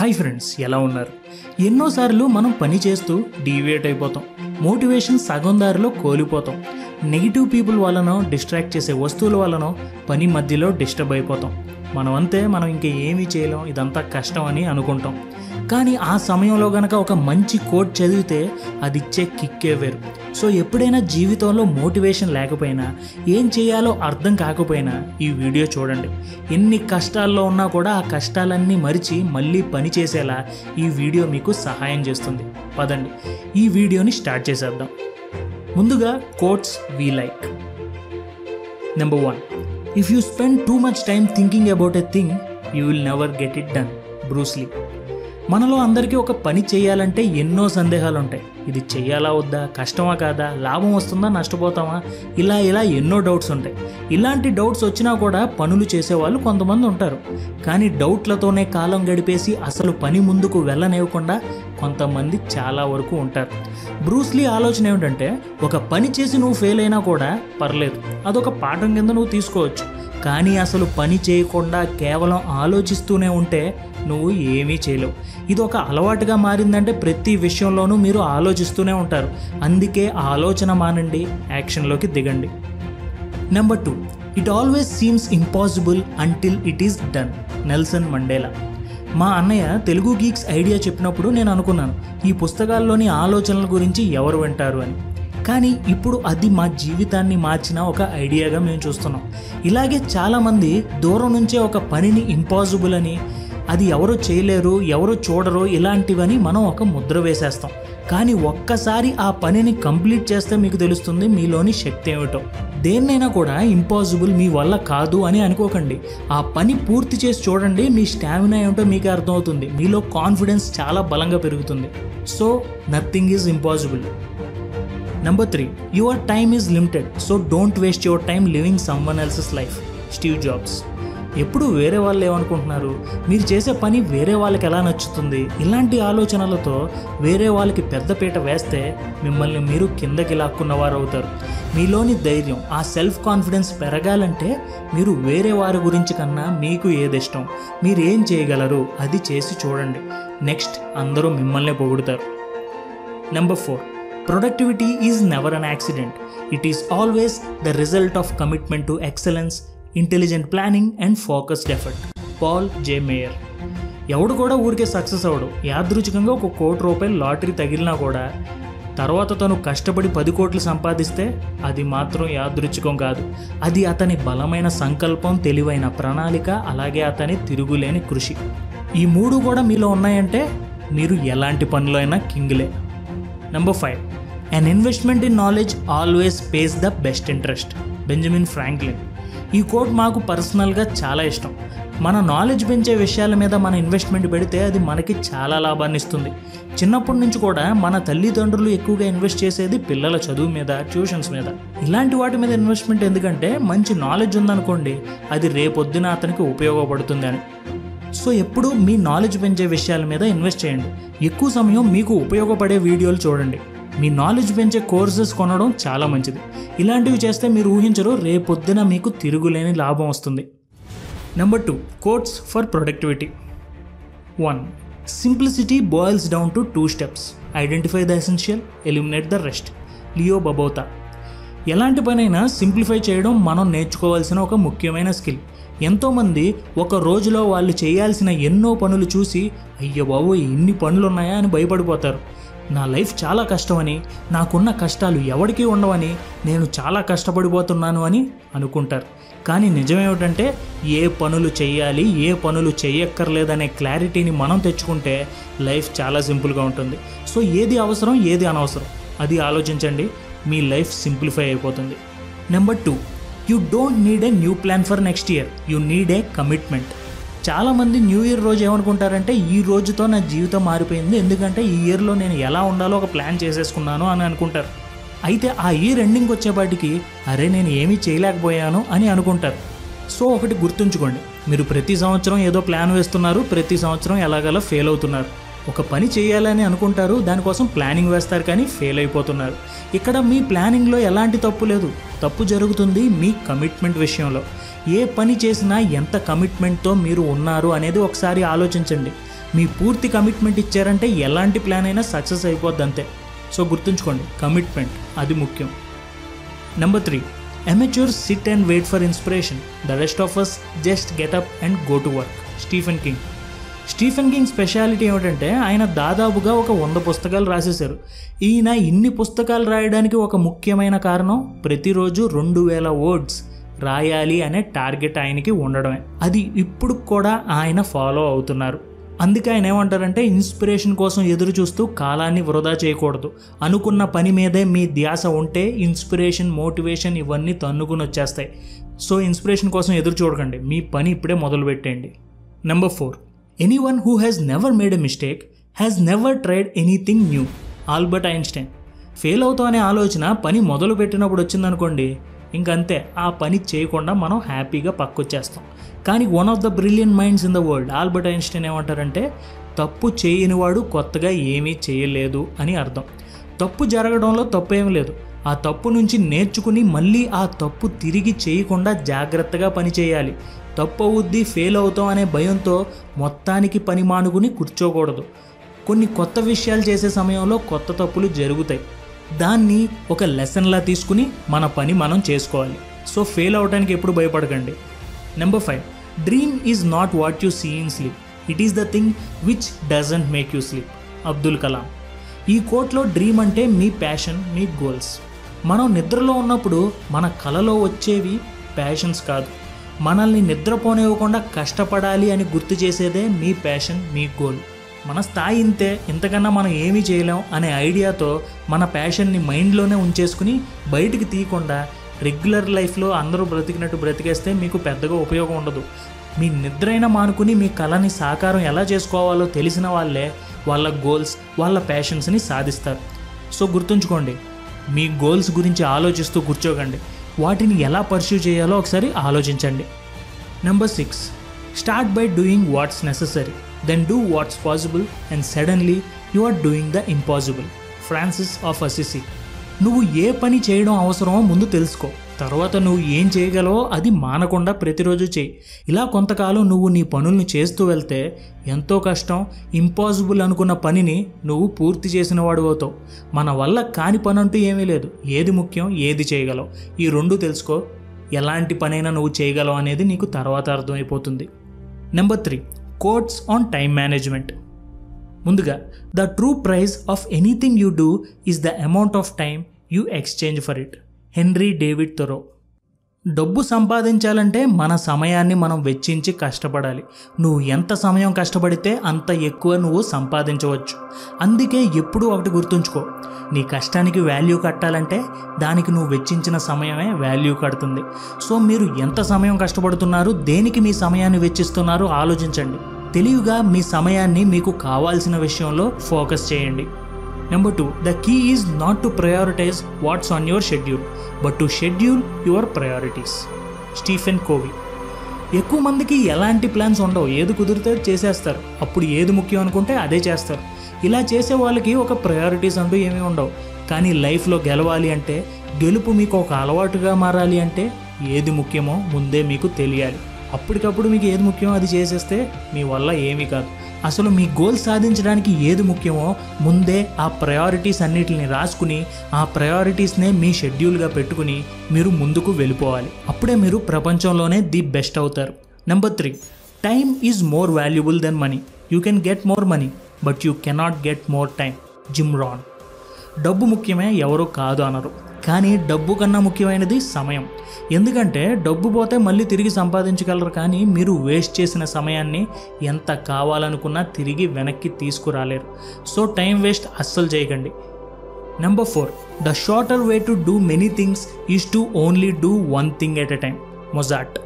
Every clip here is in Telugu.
హాయ్ ఫ్రెండ్స్ ఎలా ఉన్నారు? ఎన్నోసార్లు మనం పని చేస్తూ డీవియేట్ అయిపోతాం. మోటివేషన్ సగం దారిలో కోల్పోతాం. నెగిటివ్ పీపుల్ వలనో డిస్ట్రాక్ట్ చేసే వస్తువుల వలనో పని మధ్యలో డిస్టర్బ్ అయిపోతాం. మనం అంతే మనం ఇంకా ఏమీ చేయలేం. ఇదంతా కష్టం అని అనుకుంటాం. కానీ ఆ సమయంలో గనక ఒక మంచి కోట్ చదివితే అది ఇచ్చే కిక్కే వేరు. సో ఎప్పుడైనా జీవితంలో మోటివేషన్ లేకపోయినా ఏం చేయాలో అర్థం కాకపోయినా ఈ వీడియో చూడండి. ఎన్ని కష్టాల్లో ఉన్నా కూడా ఆ కష్టాలన్నీ మరిచి మళ్ళీ పని చేసేలా ఈ వీడియో మీకు సహాయం చేస్తుంది. పదండి. ఈ వీడియోని స్టార్ట్ చేసేద్దాం. ముందుగా quotes we like number one if you spend too much time thinking about a thing you will never get it done Bruce Lee మనలో అందరికీ ఒక పని చేయాలంటే ఎన్నో సందేహాలు ఉంటాయి ఇది చేయాలా వద్దా? కష్టమా కాదా? లాభం వస్తుందా? నష్టపోతామా? ఇలా ఇలా ఎన్నో డౌట్స్ ఉంటాయి ఇలాంటి డౌట్స్ వచ్చినా కూడా పనులు చేసేవాళ్ళు కొంతమంది ఉంటారు. కానీ డౌట్లతోనే కాలం గడిపేసి అసలు పని ముందుకు వెళ్ళనివ్వకుండా కొంతమంది చాలా వరకు ఉంటారు. బ్రూస్లీ ఆలోచన ఏమిటంటే ఒక పని చేసి నువ్వు ఫెయిల్ అయినా కూడా పర్లేదు. అదొక పాఠం కింద నువ్వు తీసుకోవచ్చు. కానీ అసలు పని చేయకుండా కేవలం ఆలోచిస్తూనే ఉంటే నువ్వు ఏమీ చేయలేవు. ఇది ఒక అలవాటుగా మారిందంటే ప్రతి విషయంలోనూ మీరు ఆలోచిస్తూనే ఉంటారు. అందుకే ఆలోచన మానండి యాక్షన్లోకి దిగండి. Number two it always seems impossible until it is done Nelson Mandela మా అన్నయ్య తెలుగు గీక్స్ ఐడియా చెప్పినప్పుడు నేను అనుకున్నాను ఈ పుస్తకాల్లోని ఆలోచనల గురించి ఎవరు వింటారు అని. కానీ ఇప్పుడు అది మా జీవితాన్ని మార్చిన ఒక ఐడియాగా మేము చూస్తున్నాం. ఇలాగే చాలామంది దూరం నుంచే ఒక పనిని ఇంపాసిబుల్ అని అది ఎవరు చేయలేరు ఎవరు చూడరు ఇలాంటివని మనం ఒక ముద్ర వేసేస్తాం. కానీ ఒక్కసారి ఆ పనిని కంప్లీట్ చేస్తే మీకు తెలుస్తుంది మీలోని శక్తి ఏమిటో. దేన్నైనా కూడా ఇంపాసిబుల్ మీ వల్ల కాదు అని అనుకోకండి. ఆ పని పూర్తి చేసి చూడండి మీ స్టామినా ఏమిటో మీకు అర్థమవుతుంది. మీలో కాన్ఫిడెన్స్ చాలా బలంగా పెరుగుతుంది. So nothing is impossible number three your time is limited so don't waste your time living someone else's life Steve Jobs ఎప్పుడు వేరే వాళ్ళు ఏమనుకుంటున్నారు? మీరు చేసే పని వేరే వాళ్ళకి ఎలా నచ్చుతుంది? ఇలాంటి ఆలోచనలతో వేరే వాళ్ళకి పెద్దపీట వేస్తే మిమ్మల్ని మీరు కిందకి లాక్కున్నవారు అవుతారు మీలోని ధైర్యం ఆ సెల్ఫ్ కాన్ఫిడెన్స్ పెరగాలంటే మీరు వేరే వారి గురించి కన్నా మీకు ఏది ఇష్టం? మీరు ఏం చేయగలరు? అది చేసి చూడండి. నెక్స్ట్ అందరూ మిమ్మల్ని పొగుడుతారు. Number four productivity is never an accident it is always the result of commitment to excellence intelligent planning and focused effort. Paul J Meyer. ఎవడు కూడా ఊరికే సక్సెస్ అవడు. యాదృచ్ఛికంగా ఒక కోటి రూపాయలు లాటరీ తగిలినా కూడా తర్వాత తను కష్టపడి పది కోట్లు సంపాదిస్తే అది మాత్రం యాదృచ్ఛికం కాదు. అది అతని బలమైన సంకల్పం తెలివైన ప్రణాళిక అలాగే అతని తిరుగులేని కృషి. ఈ మూడు కూడా మీలో ఉన్నాయంటే మీరు ఎలాంటి పనిలో అయినా Kinley. Number five. An investment in knowledge always pays the best interest Benjamin Franklin. ఈ కోట్ మాకు పర్సనల్గా చాలా ఇష్టం. మన నాలెడ్జ్ పెంచే విషయాల మీద మన ఇన్వెస్ట్మెంట్ పెడితే అది మనకి చాలా లాభాన్ని ఇస్తుంది. చిన్నప్పటి నుంచి కూడా మన తల్లిదండ్రులు ఎక్కువగా ఇన్వెస్ట్ చేసేది పిల్లల చదువు మీద ట్యూషన్స్ మీద. ఇలాంటి వాటి మీద ఇన్వెస్ట్మెంట్ ఎందుకంటే మంచి నాలెడ్జ్ ఉందనుకోండి అది రేపొద్దున అతనికి ఉపయోగపడుతుంది అని. సో ఎప్పుడు మీ నాలెడ్జ్ పెంచే విషయాల మీద ఇన్వెస్ట్ చేయండి. ఎక్కువ సమయం మీకు ఉపయోగపడే వీడియోలు చూడండి. మీ నాలెడ్జ్ పెంచే కోర్సెస్ కొనడం చాలా మంచిది. ఇలాంటివి చేస్తే మీరు ఊహించరు రేపొద్దున మీకు తిరుగులేని లాభం వస్తుంది. Number two quotes for productivity one simplicity boils down to two steps identify the essential eliminate the rest Leo Babauta ఎలాంటి పనైనా సింప్లిఫై చేయడం మనం నేర్చుకోవాల్సిన ఒక ముఖ్యమైన స్కిల్ ఎంతోమంది ఒక రోజులో వాళ్ళు చేయాల్సిన ఎన్నో పనులు చూసి అయ్యో బాబు ఇన్ని పనులు ఉన్నాయా అని భయపడిపోతారు. నా లైఫ్ చాలా కష్టమని నాకున్న కష్టాలు ఎవరికీ ఉండవని నేను చాలా కష్టపడిపోతున్నాను అని అనుకుంటారు. కానీ నిజమేమిటంటే ఏ పనులు చేయాలి ఏ పనులు చేయక్కర్లేదనే క్లారిటీని మనం తెచ్చుకుంటే లైఫ్ చాలా సింపుల్గా ఉంటుంది. సో ఏది అవసరం ఏది అనవసరం? అది ఆలోచించండి. మీ లైఫ్ సింప్లిఫై అయిపోతుంది. Number two you don't need a new plan for next year. You need a commitment. చాలామంది న్యూ ఇయర్ రోజు ఏమనుకుంటారంటే ఈ రోజుతో నా జీవితం మారిపోయింది. ఎందుకంటే ఈ ఇయర్లో నేను ఎలా ఉండాలో ఒక ప్లాన్ చేసేసుకున్నాను అని అనుకుంటారు. అయితే ఆ ఇయర్ ఎండింగ్ వచ్చేపాటికి అరే నేను ఏమీ చేయలేకపోయాను అని అనుకుంటారు. సో ఒకటి గుర్తుంచుకోండి. మీరు ప్రతి సంవత్సరం ఏదో ప్లాన్ వేస్తున్నారు ప్రతి సంవత్సరం ఎలాగలా ఫెయిల్ అవుతున్నారు. ఒక పని చేయాలని అనుకుంటారు దానికోసం ప్లానింగ్ వేస్తారు కానీ ఫెయిల్ అయిపోతున్నారు. ఇక్కడ మీ ప్లానింగ్లో ఎలాంటి తప్పు లేదు. తప్పు జరుగుతుంది మీ కమిట్మెంట్ విషయంలో. ఏ పని చేసినా ఎంత కమిట్మెంట్తో మీరు ఉన్నారు అనేది ఒకసారి ఆలోచించండి. మీ పూర్తి కమిట్మెంట్ ఇచ్చారంటే ఎలాంటి ప్లాన్ అయినా సక్సెస్ అయిపోద్ది అంతే. సో గుర్తుంచుకోండి కమిట్మెంట్ అది ముఖ్యం. Number three amateur sit and wait for inspiration. The rest of us just get up and go to work. Stephen King. Stephen King speciality ఏమిటంటే ఆయన దాదాపుగా ఒక వంద పుస్తకాలు రాసేశారు. ఈయన ఇన్ని పుస్తకాలు రాయడానికి ఒక ముఖ్యమైన కారణం ప్రతిరోజు రెండు వేల వర్డ్స్ రాయాలి అనే టార్గెట్ ఆయనకి ఉండడమే. అది ఇప్పుడు కూడా ఆయన ఫాలో అవుతున్నారు. అందుకే ఆయన ఏమంటారంటే ఇన్స్పిరేషన్ కోసం ఎదురు చూస్తూ కాలాన్ని వృధా చేయకూడదు. అనుకున్న పని మీదే మీ ధ్యాస ఉంటే ఇన్స్పిరేషన్ మోటివేషన్ ఇవన్నీ తన్నుకుని వచ్చేస్తాయి. సో ఇన్స్పిరేషన్ కోసం ఎదురు చూడకండి. మీ పని ఇప్పుడే మొదలు పెట్టండి number four. Anyone who has never made a mistake has never tried anything new Albert Einstein fail అవుతాం అనే ఆలోచన పని మొదలు పెట్టినప్పుడు వచ్చిందనుకోండి ఇంకంతే ఆ పని చేయకుండా మనం హ్యాపీగా పక్కొచ్చేస్తాం. కానీ one of the brilliant minds in the world Albert Einstein ఏమంటారంటే తప్పు చేయనివాడు కొత్తగా ఏమీ చేయలేదు అని అర్థం. తప్పు జరగడంలో తప్పు ఏమీ లేదు. ఆ తప్పు నుంచి నేర్చుకుని మళ్ళీ ఆ తప్పు తిరిగి చేయకుండా జాగ్రత్తగా పని చేయాలి తప్పు అవుద్ది ఫెయిల్ అవుతాం అనే భయంతో మొత్తానికి పని మానుకుని కూర్చోకూడదు. కొన్ని కొత్త విషయాలు చేసే సమయంలో కొత్త తప్పులు జరుగుతాయి. దాన్ని ఒక లెసన్లా తీసుకుని మన పని మనం చేసుకోవాలి. సో ఫెయిల్ అవడానికి ఎప్పుడు భయపడకండి. Number five. Dream is not what you see in sleep. It is the thing which doesn't make you sleep. Abdul Kalam. ఈ కోట్లో డ్రీమ్ అంటే మీ ప్యాషన్ మీ గోల్స్. మనం నిద్రలో ఉన్నప్పుడు మన కలలో వచ్చేవి ప్యాషన్స్ కాదు. మనల్ని నిద్రపోనివ్వకుండా కష్టపడాలి అని గుర్తు చేసేదే మీ ప్యాషన్ మీ గోల్ మన స్థాయి ఇంతే ఇంతకన్నా మనం ఏమీ చేయలేం అనే ఐడియాతో మన ప్యాషన్ని మైండ్లోనే ఉంచేసుకుని బయటికి తీయకుండా రెగ్యులర్ లైఫ్లో అందరూ బ్రతికినట్టు బ్రతికేస్తే మీకు పెద్దగా ఉపయోగం ఉండదు. మీ నిద్రైన మానుకుని మీ కళని సాకారం ఎలా చేసుకోవాలో తెలిసిన వాళ్ళే వాళ్ళ గోల్స్ వాళ్ళ ప్యాషన్స్ని సాధిస్తారు. సో గుర్తుంచుకోండి మీ గోల్స్ గురించి ఆలోచిస్తూ కూర్చోకండి. వాటిని ఎలా పర్స్యూ చేయాలో ఒకసారి ఆలోచించండి. Number six start by doing what's necessary then do what's possible and suddenly you are doing the impossible Francis of Assisi నువ్వు ఏ పని చేయడం అవసరమో ముందు తెలుసుకో. తర్వాత నువ్వు ఏం చేయగలవో అది మానకుండా ప్రతిరోజు చేయి. ఇలా కొంతకాలం నువ్వు నీ పనుల్ని చేస్తూ వెళ్తే ఎంతో కష్టం ఇంపాసిబుల్ అనుకున్న పనిని నువ్వు పూర్తి చేసిన వాడు అవుతావు. మన వల్ల కాని పని అంటూ ఏమీ లేదు. ఏది ముఖ్యం ఏది చేయగలవు? ఈ రెండు తెలుసుకో. ఎలాంటి పనైనా నువ్వు చేయగలవు అనేది నీకు తర్వాత అర్థమైపోతుంది. Number three quotes on time management ముందుగా the true prize of anything you do is the amount of time you exchange for it Henry David Thoreau. డబ్బు సంపాదించాలంటే మన సమయాన్ని మనం వెచ్చించి కష్టపడాలి. నువ్వు ఎంత సమయం కష్టపడితే అంత ఎక్కువ నువ్వు సంపాదించవచ్చు. అందుకే ఎప్పుడూ ఒకటి గుర్తుంచుకో. నీ కష్టానికి వాల్యూ కట్టాలంటే దానికి నువ్వు వెచ్చించిన సమయమే వాల్యూ కడుతుంది. సో మీరు ఎంత సమయం కష్టపడుతున్నారు దేనికి మీ సమయాన్ని వెచ్చిస్తున్నారు ఆలోచించండి. తెలివిగా మీ సమయాన్ని మీకు కావాల్సిన విషయంలో ఫోకస్ చేయండి. Number two the key is not to prioritise what's on your schedule but to schedule your priorities Stephen Covey ఎక్కువ మందికి ఎలాంటి ప్లాన్స్ ఉండవు? ఏది కుదిరితే చేసేస్తారు. అప్పుడు ఏది ముఖ్యం అనుకుంటే అదే చేస్తారు. ఇలా చేసే వాళ్ళకి ఒక ప్రయారిటీస్ అంటూ ఏమీ ఉండవు. కానీ లైఫ్లో గెలవాలి అంటే గెలుపు మీకు ఒక అలవాటుగా మారాలి అంటే ఏది ముఖ్యమో ముందే మీకు తెలియాలి. అప్పటికప్పుడు మీకు ఏది ముఖ్యమో అది చేసేస్తే మీ వల్ల ఏమీ కాదు. అసలు మీ గోల్ సాధించడానికి ఏది ముఖ్యమో ముందే ఆ ప్రయారిటీస్ అన్నిటిని రాసుకుని ఆ ప్రయారిటీస్నే మీ షెడ్యూల్గా పెట్టుకుని మీరు ముందుకు వెళ్ళిపోవాలి. అప్పుడే మీరు ప్రపంచంలోనే ది బెస్ట్ అవుతారు. Number three time is more valuable than money you can get more money but you cannot get more time Jim Rohn డబ్బు ముఖ్యమే ఎవరో కాదు అనరు. కానీ డబ్బు కన్నా ముఖ్యమైనది సమయం. ఎందుకంటే డబ్బు పోతే మళ్ళీ తిరిగి సంపాదించగలరు కానీ మీరు వేస్ట్ చేసిన సమయాన్ని ఎంత కావాలనుకున్నా తిరిగి వెనక్కి తీసుకురాలేరు. సో టైం వేస్ట్ అస్సలు చేయకండి. Number four the shorter way to do many things is to only do one thing at a time Mozart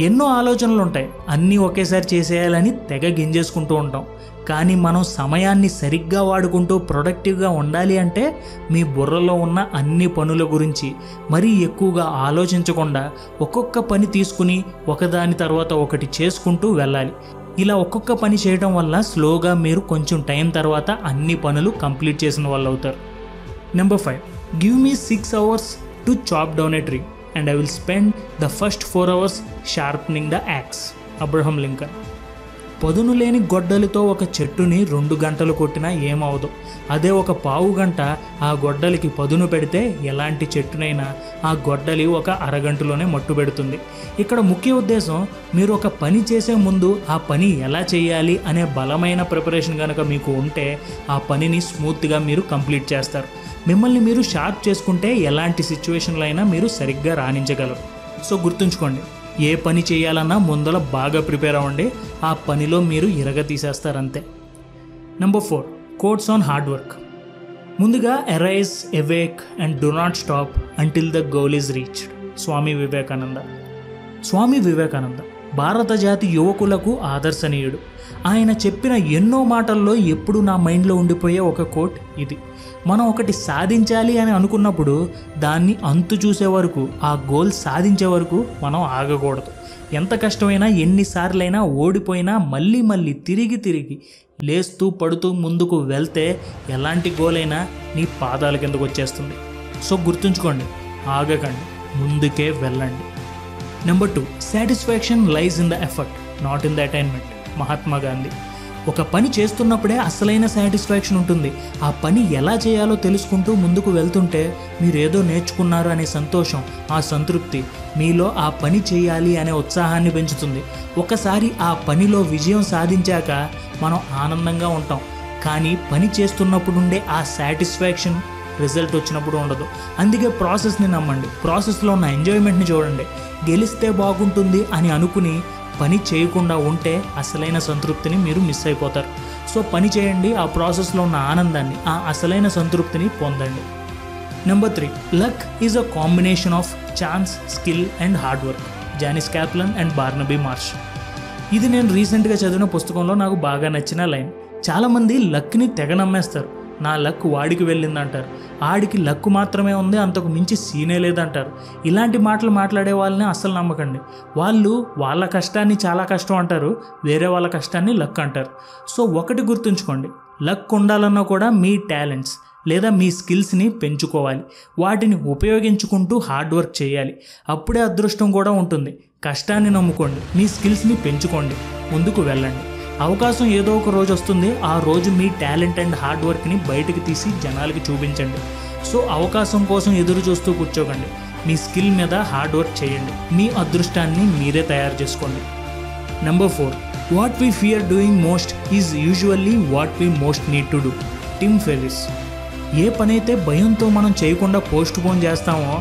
ఎన్నో ఆలోచనలు ఉంటాయి. అన్నీ ఒకేసారి చేసేయాలని తెగ గింజేసుకుంటూ ఉంటాం. కానీ మనం సమయాన్ని సరిగ్గా వాడుకుంటూ ప్రొడక్టివ్గా ఉండాలి అంటే మీ బుర్రలో ఉన్న అన్ని పనుల గురించి మరీ ఎక్కువగా ఆలోచించకుండా ఒక్కొక్క పని తీసుకుని ఒకదాని తర్వాత ఒకటి చేసుకుంటూ వెళ్ళాలి. ఇలా ఒక్కొక్క పని చేయడం వల్ల స్లోగా మీరు కొంచెం టైం తర్వాత అన్ని పనులు కంప్లీట్ చేసిన వాళ్ళు అవుతారు. Number five. Give me six hours to chop down a tree and I will spend the first four hours sharpening the axe. Abraham Lincoln. పదును లేని గొడ్డలితో ఒక చెట్టుని రెండు గంటలు కొట్టినా ఏమవదు. అదే ఒక పావు గంట ఆ గొడ్డలికి పదును పెడితే ఎలాంటి చెట్టునైనా ఆ గొడ్డలి ఒక అరగంటలోనే మట్టు పెడుతుంది. ఇక్కడ ముఖ్య ఉద్దేశం మీరు ఒక పని చేసే ముందు ఆ పని ఎలా చేయాలి అనే బలమైన ప్రిపరేషన్ కనుక మీకు ఉంటే ఆ పనిని స్మూత్గా మీరు కంప్లీట్ చేస్తారు. మిమ్మల్ని మీరు షార్ప్ చేసుకుంటే ఎలాంటి సిచ్యువేషన్లో అయినా మీరు సరిగ్గా రాణించగలరు. సో గుర్తుంచుకోండి. ఏ పని చేయాలన్నా ముందల బాగా ప్రిపేర్ అవ్వండి. ఆ పనిలో మీరు ఇరగ తీసేస్తారంతే. Number four quotes on hard work ముందుగా arise awake and do not stop until the goal is reached Swami Vivekananda. Swami Vivekananda. భారత జాతి యువకులకు ఆదర్శనీయుడు. ఆయన చెప్పిన ఎన్నో మాటల్లో ఎప్పుడు నా మైండ్లో ఉండిపోయే ఒక కోట్ ఇది. మనం ఒకటి సాధించాలి అని అనుకున్నప్పుడు దాన్ని అంతు చూసే వరకు ఆ గోల్ సాధించే వరకు మనం ఆగకూడదు. ఎంత కష్టమైనా ఎన్నిసార్లైనా ఓడిపోయినా మళ్ళీ మళ్ళీ తిరిగి తిరిగి లేస్తూ పడుతూ ముందుకు వెళ్తే ఎలాంటి గోల్ అయినా నీ పాదాల కిందకు వచ్చేస్తుంది. సో గుర్తుంచుకోండి ఆగకండి ముందుకే వెళ్ళండి. Number two satisfaction lies in the effort not in the attainment Mahatma Gandhi ఒక పని చేస్తున్నప్పుడే అసలైన సాటిస్ఫాక్షన్ ఉంటుంది. ఆ పని ఎలా చేయాలో తెలుసుకుంటూ ముందుకు వెళ్తుంటే మీరు ఏదో నేర్చుకున్నారు అనే సంతోషం ఆ సంతృప్తి మీలో ఆ పని చేయాలి అనే ఉత్సాహాన్ని పెంచుతుంది. ఒకసారి ఆ పనిలో విజయం సాధించాక మనం ఆనందంగా ఉంటాం. కానీ పని చేస్తున్నప్పుడు ఉండే ఆ సాటిస్ఫాక్షన్ రిజల్ట్ వచ్చినప్పుడు ఉండదు. అందుకే ప్రాసెస్ని నమ్మండి. ప్రాసెస్లో ఉన్న ఎంజాయ్మెంట్ని చూడండి. గెలిస్తే బాగుంటుంది అని అనుకుని పని చేయకుండా ఉంటే అసలైన సంతృప్తిని మీరు మిస్ అయిపోతారు. సో పని చేయండి ఆ ప్రాసెస్లో ఉన్న ఆనందాన్ని ఆ అసలైన సంతృప్తిని పొందండి. Number three luck is a combination of chance skill and hard work Janis Kaplan and Barnaby Marsh ఇది నేను రీసెంట్గా చదివిన పుస్తకంలో నాకు బాగా నచ్చిన లైన్. చాలామంది లక్ని తెగ నమ్మేస్తారు. నా లక్ వాడికి వెళ్ళిందంటారు. ఆడికి లక్ మాత్రమే ఉంది అంతకు మించి సీనే లేదంటారు. ఇలాంటి మాటలు మాట్లాడే వాళ్ళని అస్సలు నమ్మకండి. వాళ్ళు వాళ్ళ కష్టాన్ని చాలా కష్టం అంటారు వేరే వాళ్ళ కష్టాన్ని లక్ అంటారు. సో ఒకటి గుర్తుంచుకోండి. లక్ ఉండాలన్నా కూడా మీ టాలెంట్స్ లేదా మీ స్కిల్స్ని పెంచుకోవాలి. వాటిని ఉపయోగించుకుంటూ హార్డ్ వర్క్ చేయాలి. అప్పుడే అదృష్టం కూడా ఉంటుంది. కష్టాన్ని నమ్ముకోండి. మీ స్కిల్స్ని పెంచుకోండి. ముందుకు వెళ్ళండి. అవకాశం ఏదో ఒక రోజు వస్తుంది. ఆ రోజు మీ టాలెంట్ అండ్ హార్డ్ వర్క్ని బయటకు తీసి జనాలకి చూపించండి. సో అవకాశం కోసం ఎదురు చూస్తూ కూర్చోకండి. మీ స్కిల్ మీద హార్డ్ వర్క్ చేయండి. మీ అదృష్టాన్ని మీరే తయారు చేసుకోండి. Number four what we fear doing most is usually what we most need to do Tim Ferriss ఏ పని అయితే భయంతో మనం చేయకుండా పోస్ట్ పోన్ చేస్తామో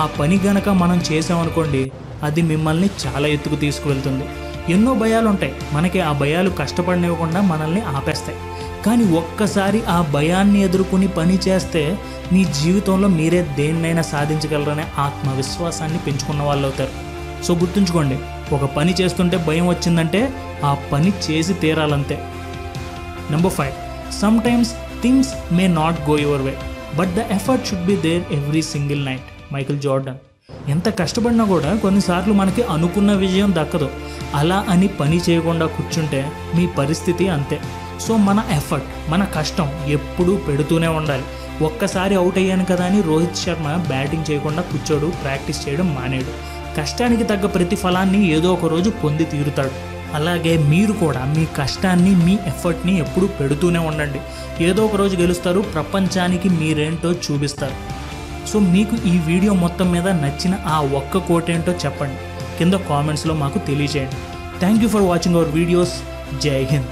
ఆ పని గనక మనం చేసామనుకోండి అది మిమ్మల్ని చాలా ఎత్తుకు తీసుకువెళ్తుంది. ఎన్నో భయాలు ఉంటాయి మనకి ఆ భయాలు కష్టపడనివ్వకుండా మనల్ని ఆపేస్తాయి. కానీ ఒక్కసారి ఆ భయాన్ని ఎదుర్కొని పని చేస్తే మీ జీవితంలో మీరే దేన్నైనా సాధించగలరనే ఆత్మవిశ్వాసాన్ని పెంచుకున్న వాళ్ళు అవుతారు. సో గుర్తుంచుకోండి ఒక పని చేస్తుంటే భయం వచ్చిందంటే ఆ పని చేసి తీరాలంతే. Number five sometimes things may not go your way but the effort should be there every single night Michael Jordan ఎంత కష్టపడినా కూడా కొన్నిసార్లు మనకి అనుకున్న విజయం దక్కదు. అలా అని పని చేయకుండా కూర్చుంటే మీ పరిస్థితి అంతే. సో మన ఎఫర్ట్ మన కష్టం ఎప్పుడూ పెడుతూనే ఉండాలి. ఒక్కసారి అవుట్ అయ్యాను కదా అని రోహిత్ శర్మ బ్యాటింగ్ చేయకుండా కూర్చోడు ప్రాక్టీస్ చేయడం మానేడు. కష్టానికి తగ్గ ప్రతిఫలాన్ని ఏదో ఒక రోజు పొంది తీరుతాడు. అలాగే మీరు కూడా మీ కష్టాన్ని మీ ఎఫర్ట్ని ఎప్పుడు పెడుతూనే ఉండండి. ఏదో ఒక రోజు గెలుస్తారు ప్రపంచానికి మీరేంటో చూపిస్తారు. సో మీకు ఈ వీడియో మొత్తం మీద నచ్చిన ఆ ఒక్క కోటేంటో చెప్పండి. కింద కామెంట్స్లో మాకు తెలియజేయండి. Thank you for watching our videos Jai Hind